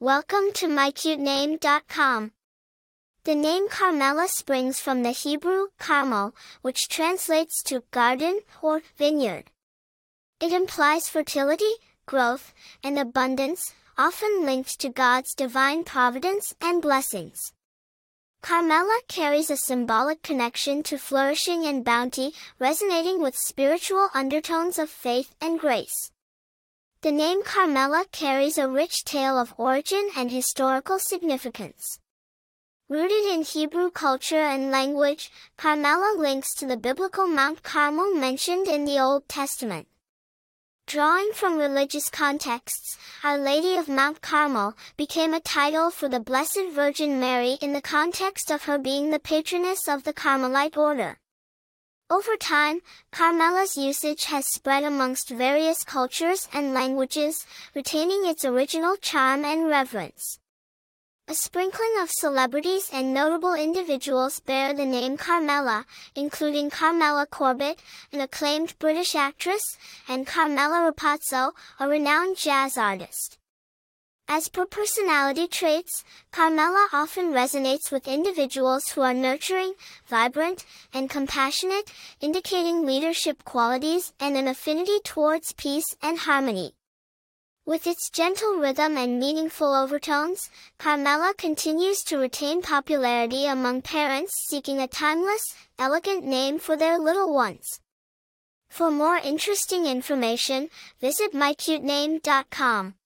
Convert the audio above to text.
Welcome to mycutename.com. The name Carmela springs from the Hebrew Carmel, which translates to garden or vineyard. It implies fertility, growth, and abundance, often linked to God's divine providence and blessings. Carmela carries a symbolic connection to flourishing and bounty, resonating with spiritual undertones of faith and grace. The name Carmela carries a rich tale of origin and historical significance. Rooted in Hebrew culture and language, Carmela links to the biblical Mount Carmel mentioned in the Old Testament. Drawing from religious contexts, Our Lady of Mount Carmel became a title for the Blessed Virgin Mary in the context of her being the patroness of the Carmelite order. Over time, Carmela's usage has spread amongst various cultures and languages, retaining its original charm and reverence. A sprinkling of celebrities and notable individuals bear the name Carmela, including Carmela Corbett, an acclaimed British actress, and Carmela Rapazzo, a renowned jazz artist. As per personality traits, Carmela often resonates with individuals who are nurturing, vibrant, and compassionate, indicating leadership qualities and an affinity towards peace and harmony. With its gentle rhythm and meaningful overtones, Carmela continues to retain popularity among parents seeking a timeless, elegant name for their little ones. For more interesting information, visit mycutename.com.